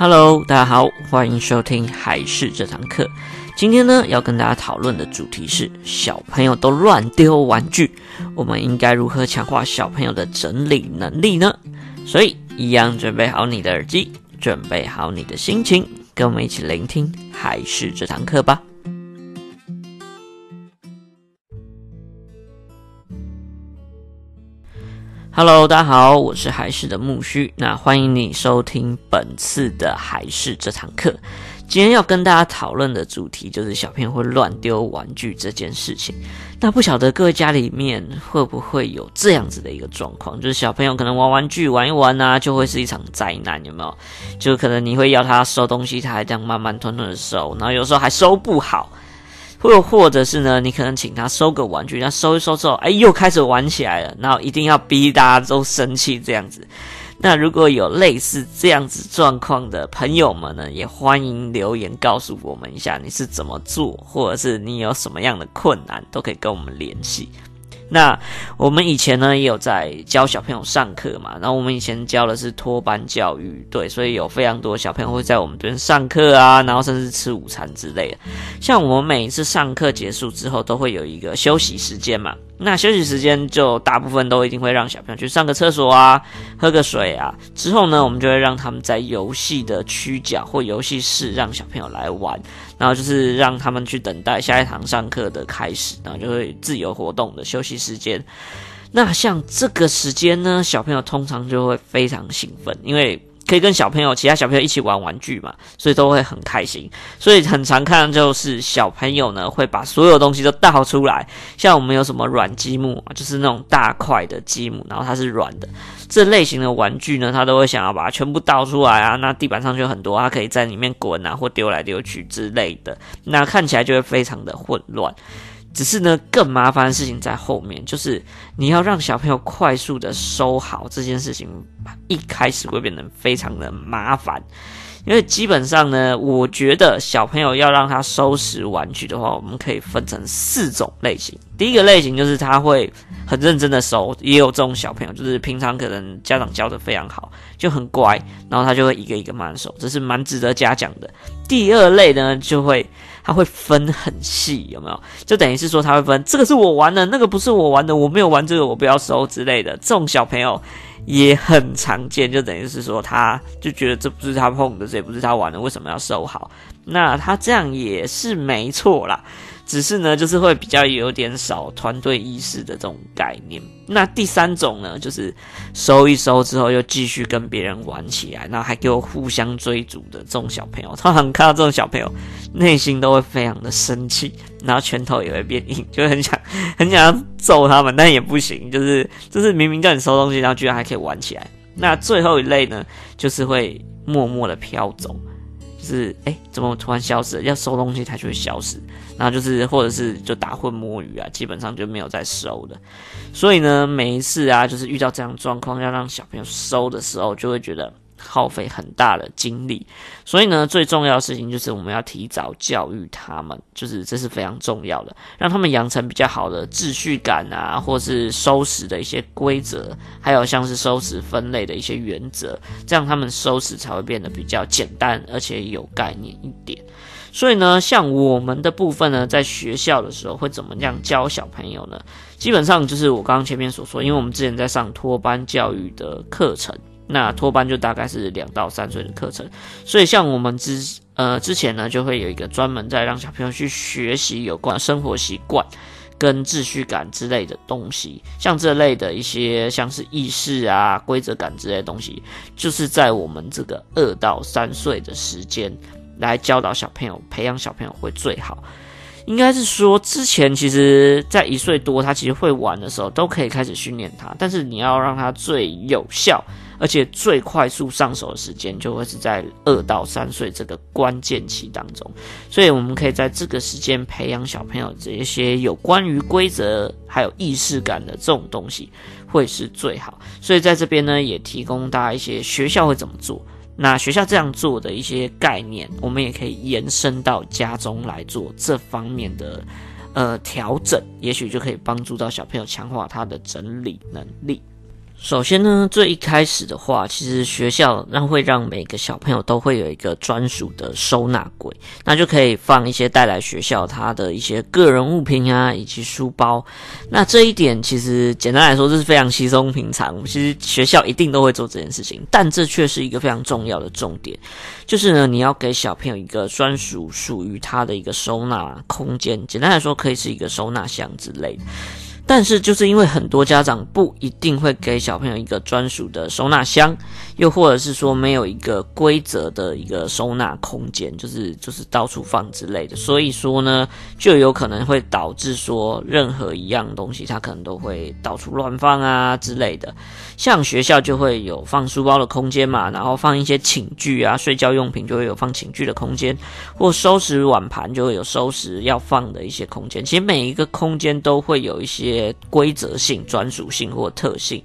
Hello，大家好，欢迎收听还是这堂课。今天呢，要跟大家讨论的主题是小朋友都乱丢玩具，我们应该如何强化小朋友的整理能力呢？所以，一样准备好你的耳机，准备好你的心情，跟我们一起聆听还是这堂课吧。Hello，大家好，我是还是的木须，那欢迎你收听本次的海事这堂课。今天要跟大家讨论的主题就是小朋友会乱丢玩具这件事情。那不晓得各位家里面会不会有这样子的一个状况，就是小朋友可能玩玩具玩一玩啊，就会是一场灾难，有没有？就可能你会要他收东西，他还这样慢慢吞吞的收，然后有时候还收不好。或或者是呢，你可能请他收个玩具，他收一收之后，哎，又开始玩起来了，然后一定要逼大家都生气这样子。那如果有类似这样子状况的朋友们呢，也欢迎留言告诉我们一下你是怎么做，或者是你有什么样的困难，都可以跟我们联系。那我们以前呢也有在教小朋友上课嘛，然后我们以前教的是托班教育，对，所以有非常多小朋友会在我们这边上课啊，然后甚至吃午餐之类的。像我们每一次上课结束之后，都会有一个休息时间嘛。那休息时间就大部分都一定会让小朋友去上个厕所啊，喝个水啊。之后呢，我们就会让他们在游戏的区角或游戏室让小朋友来玩，然后就是让他们去等待下一堂上课的开始，然后就会自由活动的休息时间。那像这个时间呢，小朋友通常就会非常兴奋，因为。可以跟小朋友、其他小朋友一起玩玩具嘛，所以都会很开心。所以很常看就是小朋友呢会把所有东西都倒出来，像我们有什么软积木啊，就是那种大块的积木，然后它是软的，这类型的玩具呢，他都会想要把它全部倒出来啊。那地板上就很多，它可以在里面滚啊，或丢来丢去之类的，那看起来就会非常的混乱。只是呢，更麻烦的事情在后面，就是你要让小朋友快速的收好这件事情，一开始会变得非常的麻烦。因为基本上呢，我觉得小朋友要让他收拾玩具的话，我们可以分成四种类型。第一个类型就是他会很认真的收，也有这种小朋友，就是平常可能家长教的非常好，就很乖，然后他就会一个一个慢收，这是蛮值得嘉奖的。第二类呢，就会。他会分很细，有没有？就等于是说他会分，这个是我玩的，那个不是我玩的，我没有玩这个，我不要收之类的。这种小朋友也很常见，就等于是说他就觉得这不是他碰的，这也不是他玩的，为什么要收好？那他这样也是没错啦。只是呢，就是会比较有点少团队意识的这种概念。那第三种呢，就是收一收之后又继续跟别人玩起来，然后还给我互相追逐的这种小朋友，通常看到这种小朋友，内心都会非常的生气，然后拳头也会变硬，就很想很想要揍他们，但也不行，就是就是明明叫你收东西，然后居然还可以玩起来。那最后一类呢，就是会默默的飘走。是哎，怎么突然消失了？要收东西它就会消失，然后就是或者是就打混摸鱼啊，基本上就没有再收的。所以呢，每一次啊，就是遇到这样状况，要让小朋友收的时候，就会觉得。耗费很大的精力，所以呢，最重要的事情就是我们要提早教育他们，就是这是非常重要的，让他们养成比较好的秩序感啊，或是收拾的一些规则，还有像是收拾分类的一些原则，这样他们收拾才会变得比较简单，而且有概念一点。所以呢，像我们的部分呢，在学校的时候会怎么样教小朋友呢？基本上就是我刚刚前面所说，因为我们之前在上托班教育的课程。那托班就大概是两到三岁的课程，所以像我们之呃之前呢，就会有一个专门在让小朋友去学习有关生活习惯跟秩序感之类的东西，像这类的一些像是意识啊、规则感之类的东西，就是在我们这个二到三岁的时间来教导小朋友、培养小朋友会最好。应该是说，之前其实在一岁多，他其实会玩的时候，都可以开始训练他，但是你要让他最有效。而且最快速上手的时间就会是在二到三岁这个关键期当中，所以我们可以在这个时间培养小朋友这一些有关于规则还有意识感的这种东西，会是最好。所以在这边呢，也提供大家一些学校会怎么做，那学校这样做的一些概念，我们也可以延伸到家中来做这方面的呃调整，也许就可以帮助到小朋友强化他的整理能力。首先呢，最一开始的话，其实学校让会让每个小朋友都会有一个专属的收纳柜，那就可以放一些带来学校他的一些个人物品啊，以及书包。那这一点其实简单来说，这是非常稀松平常。其实学校一定都会做这件事情，但这却是一个非常重要的重点，就是呢，你要给小朋友一个专属属于他的一个收纳空间。简单来说，可以是一个收纳箱之类。但是，就是因为很多家长不一定会给小朋友一个专属的收纳箱，又或者是说没有一个规则的一个收纳空间，就是就是到处放之类的，所以说呢，就有可能会导致说任何一样东西，它可能都会到处乱放啊之类的。像学校就会有放书包的空间嘛，然后放一些寝具啊、睡觉用品就会有放寝具的空间，或收拾碗盘就会有收拾要放的一些空间。其实每一个空间都会有一些。规则性、专属性或特性，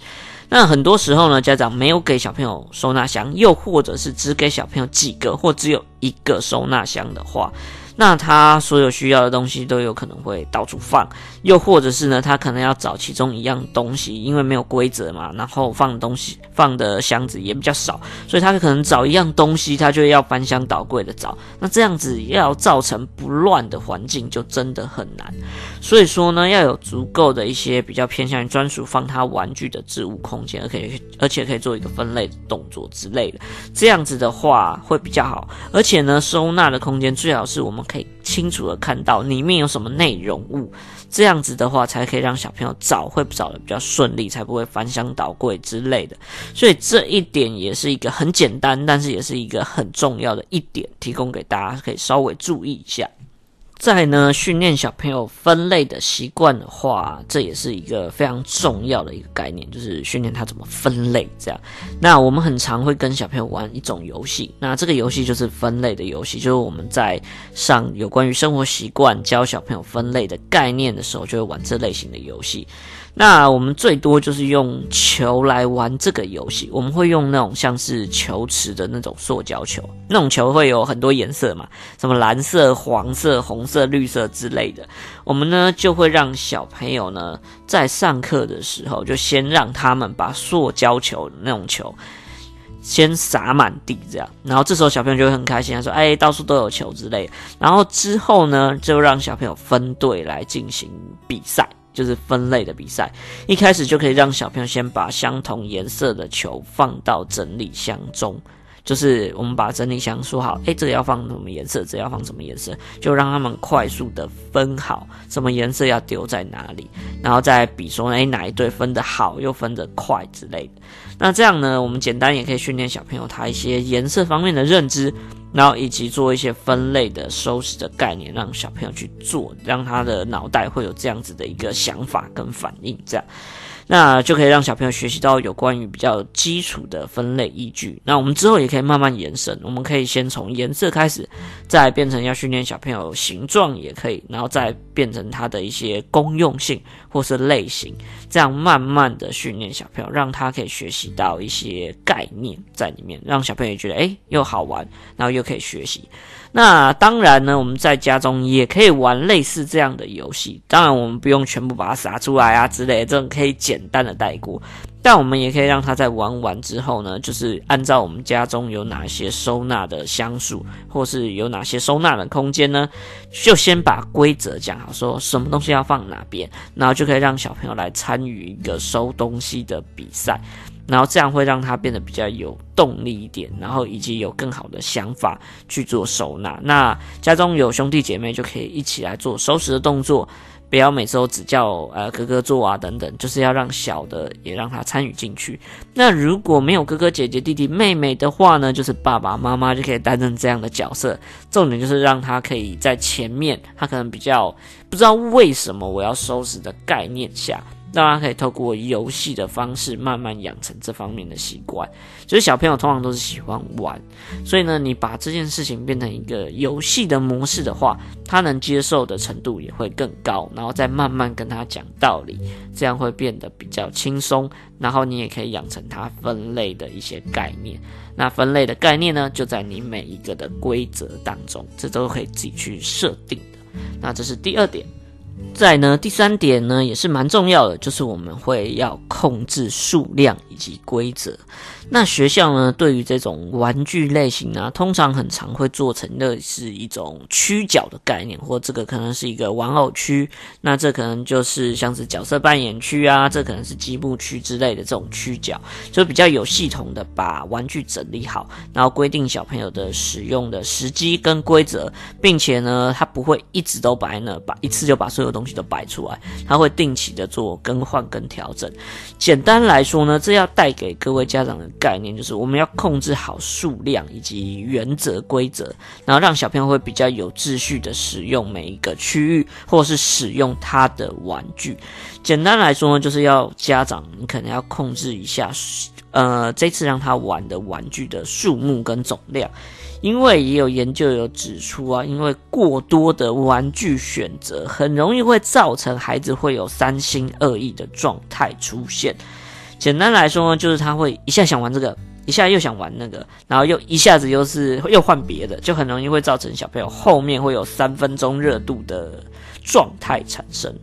那很多时候呢，家长没有给小朋友收纳箱，又或者是只给小朋友几个或只有一个收纳箱的话。那他所有需要的东西都有可能会到处放，又或者是呢，他可能要找其中一样东西，因为没有规则嘛，然后放东西放的箱子也比较少，所以他可能找一样东西，他就要翻箱倒柜的找。那这样子要造成不乱的环境，就真的很难。所以说呢，要有足够的一些比较偏向于专属放他玩具的置物空间，而可以而且可以做一个分类的动作之类的，这样子的话会比较好。而且呢，收纳的空间最好是我们可以清楚的看到里面有什么内容物，这样子的话才可以让小朋友找会找的比较顺利，才不会翻箱倒柜之类的。所以这一点也是一个很简单，但是也是一个很重要的一点，提供给大家可以稍微注意一下。再呢，训练小朋友分类的习惯的话，这也是一个非常重要的一个概念，就是训练他怎么分类。这样，那我们很常会跟小朋友玩一种游戏，那这个游戏就是分类的游戏，就是我们在上有关于生活习惯教小朋友分类的概念的时候，就会玩这类型的游戏。那我们最多就是用球来玩这个游戏，我们会用那种像是球池的那种塑胶球，那种球会有很多颜色嘛，什么蓝色、黄色、红色、色绿色之类的。我们呢就会让小朋友呢在上课的时候，就先让他们把塑胶球那种球先撒满地，这样，然后这时候小朋友就会很开心，他说：“哎，到处都有球之类。”然后之后呢，就让小朋友分队来进行比赛。就是分类的比赛，一开始就可以让小朋友先把相同颜色的球放到整理箱中。就是我们把整理箱说好，诶，这个要放什么颜色，这要放什么颜色，就让他们快速的分好什么颜色要丢在哪里，然后再比说，诶，哪一对分得好又分得快之类的。那这样呢，我们简单也可以训练小朋友他一些颜色方面的认知。然后以及做一些分类的收拾的概念，让小朋友去做，让他的脑袋会有这样子的一个想法跟反应，这样。那就可以让小朋友学习到有关于比较基础的分类依据。那我们之后也可以慢慢延伸，我们可以先从颜色开始，再变成要训练小朋友形状也可以，然后再变成它的一些功用性或是类型，这样慢慢的训练小朋友，让他可以学习到一些概念在里面，让小朋友觉得诶又好玩，然后又可以学习。那当然呢，我们在家中也可以玩类似这样的游戏。当然，我们不用全部把它撒出来啊之类的，这种可以简单的带过。但我们也可以让他在玩完之后呢，就是按照我们家中有哪些收纳的箱数，或是有哪些收纳的空间呢，就先把规则讲好，说什么东西要放哪边，然后就可以让小朋友来参与一个收东西的比赛。然后这样会让他变得比较有动力一点，然后以及有更好的想法去做收纳。那家中有兄弟姐妹就可以一起来做收拾的动作，不要每次都只叫呃哥哥做啊等等，就是要让小的也让他参与进去。那如果没有哥哥姐姐弟弟妹妹的话呢，就是爸爸妈妈就可以担任这样的角色。重点就是让他可以在前面，他可能比较不知道为什么我要收拾的概念下。让他可以透过游戏的方式慢慢养成这方面的习惯。就是小朋友通常都是喜欢玩，所以呢，你把这件事情变成一个游戏的模式的话，他能接受的程度也会更高。然后再慢慢跟他讲道理，这样会变得比较轻松。然后你也可以养成他分类的一些概念。那分类的概念呢，就在你每一个的规则当中，这都可以自己去设定的。那这是第二点。再呢，第三点呢也是蛮重要的，就是我们会要控制数量以及规则。那学校呢，对于这种玩具类型啊，通常很常会做成的是一种区角的概念，或这个可能是一个玩偶区，那这可能就是像是角色扮演区啊，这可能是积木区之类的这种区角，就比较有系统的把玩具整理好，然后规定小朋友的使用的时机跟规则，并且呢，他不会一直都摆那，把一次就把所有东西都摆出来，他会定期的做更换跟调整。简单来说呢，这样要带给各位家长的。概念就是我们要控制好数量以及原则规则，然后让小朋友会比较有秩序的使用每一个区域，或是使用他的玩具。简单来说呢，就是要家长你可能要控制一下，呃，这次让他玩的玩具的数目跟总量，因为也有研究有指出啊，因为过多的玩具选择很容易会造成孩子会有三心二意的状态出现。简单来说呢，就是他会一下想玩这个，一下又想玩那个，然后又一下子又是又换别的，就很容易会造成小朋友后面会有三分钟热度的状态产生。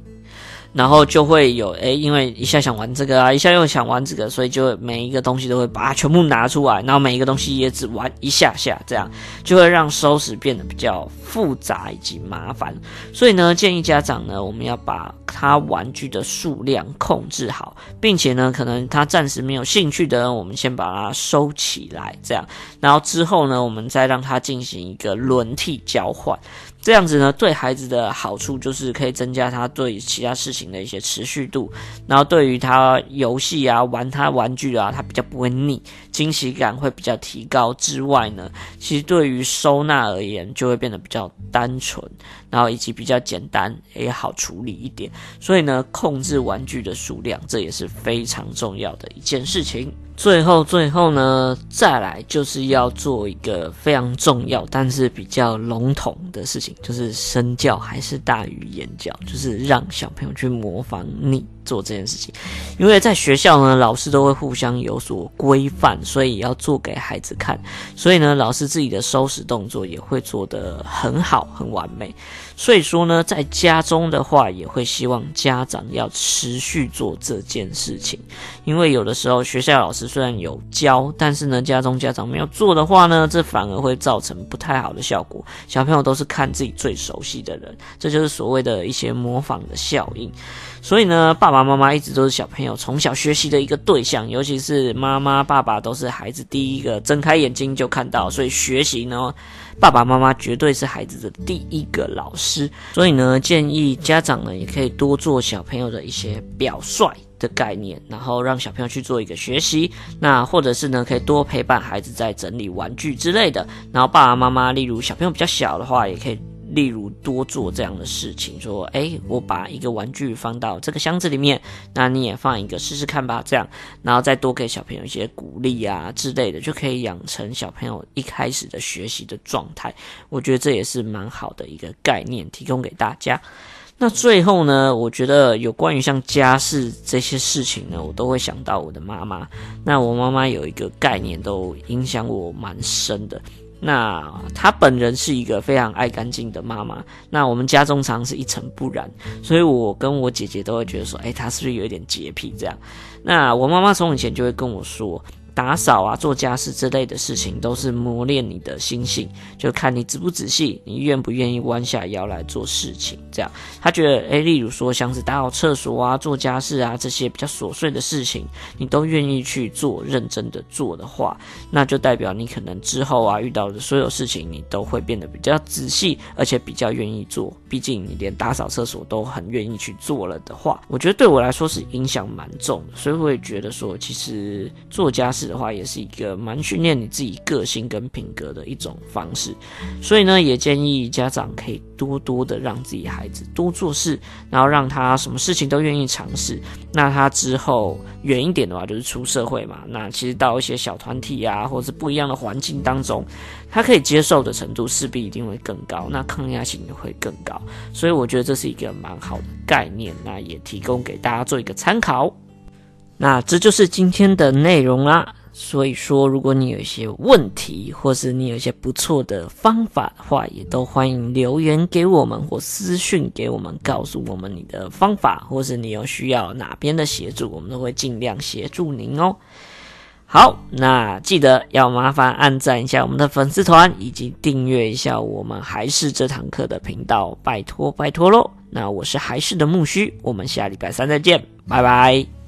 然后就会有诶，因为一下想玩这个啊，一下又想玩这个，所以就每一个东西都会把它全部拿出来，然后每一个东西也只玩一下下，这样就会让收拾变得比较复杂以及麻烦。所以呢，建议家长呢，我们要把他玩具的数量控制好，并且呢，可能他暂时没有兴趣的，我们先把它收起来，这样，然后之后呢，我们再让他进行一个轮替交换。这样子呢，对孩子的好处就是可以增加他对其他事情的一些持续度，然后对于他游戏啊、玩他玩具啊，他比较不会腻，惊喜感会比较提高。之外呢，其实对于收纳而言，就会变得比较单纯，然后以及比较简单，也好处理一点。所以呢，控制玩具的数量，这也是非常重要的一件事情。最后，最后呢，再来就是要做一个非常重要，但是比较笼统的事情，就是身教还是大于言教，就是让小朋友去模仿你。做这件事情，因为在学校呢，老师都会互相有所规范，所以要做给孩子看。所以呢，老师自己的收拾动作也会做得很好、很完美。所以说呢，在家中的话，也会希望家长要持续做这件事情。因为有的时候学校老师虽然有教，但是呢，家中家长没有做的话呢，这反而会造成不太好的效果。小朋友都是看自己最熟悉的人，这就是所谓的一些模仿的效应。所以呢，爸爸妈妈一直都是小朋友从小学习的一个对象，尤其是妈妈、爸爸都是孩子第一个睁开眼睛就看到，所以学习呢，爸爸妈妈绝对是孩子的第一个老师。所以呢，建议家长呢也可以多做小朋友的一些表率的概念，然后让小朋友去做一个学习。那或者是呢，可以多陪伴孩子在整理玩具之类的。然后爸爸妈妈，例如小朋友比较小的话，也可以。例如多做这样的事情，说，诶，我把一个玩具放到这个箱子里面，那你也放一个试试看吧，这样，然后再多给小朋友一些鼓励啊之类的，就可以养成小朋友一开始的学习的状态。我觉得这也是蛮好的一个概念，提供给大家。那最后呢，我觉得有关于像家事这些事情呢，我都会想到我的妈妈。那我妈妈有一个概念，都影响我蛮深的。那她本人是一个非常爱干净的妈妈，那我们家中常是一尘不染，所以我跟我姐姐都会觉得说，哎，她是不是有一点洁癖这样？那我妈妈从以前就会跟我说。打扫啊，做家事之类的事情，都是磨练你的心性，就看你仔不仔细，你愿不愿意弯下腰来做事情。这样，他觉得，诶，例如说像是打扫厕所啊、做家事啊这些比较琐碎的事情，你都愿意去做，认真的做的话，那就代表你可能之后啊遇到的所有事情，你都会变得比较仔细，而且比较愿意做。毕竟你连打扫厕所都很愿意去做了的话，我觉得对我来说是影响蛮重，所以我也觉得说，其实做家事。的话，也是一个蛮训练你自己个性跟品格的一种方式，所以呢，也建议家长可以多多的让自己孩子多做事，然后让他什么事情都愿意尝试。那他之后远一点的话，就是出社会嘛。那其实到一些小团体啊，或者是不一样的环境当中，他可以接受的程度势必一定会更高，那抗压性也会更高。所以我觉得这是一个蛮好的概念，那也提供给大家做一个参考。那这就是今天的内容啦。所以说，如果你有一些问题，或是你有一些不错的方法的话，也都欢迎留言给我们或私讯给我们，告诉我们你的方法，或是你有需要哪边的协助，我们都会尽量协助您哦。好，那记得要麻烦按赞一下我们的粉丝团，以及订阅一下我们还是这堂课的频道，拜托拜托喽。那我是还是的木须，我们下礼拜三再见，拜拜。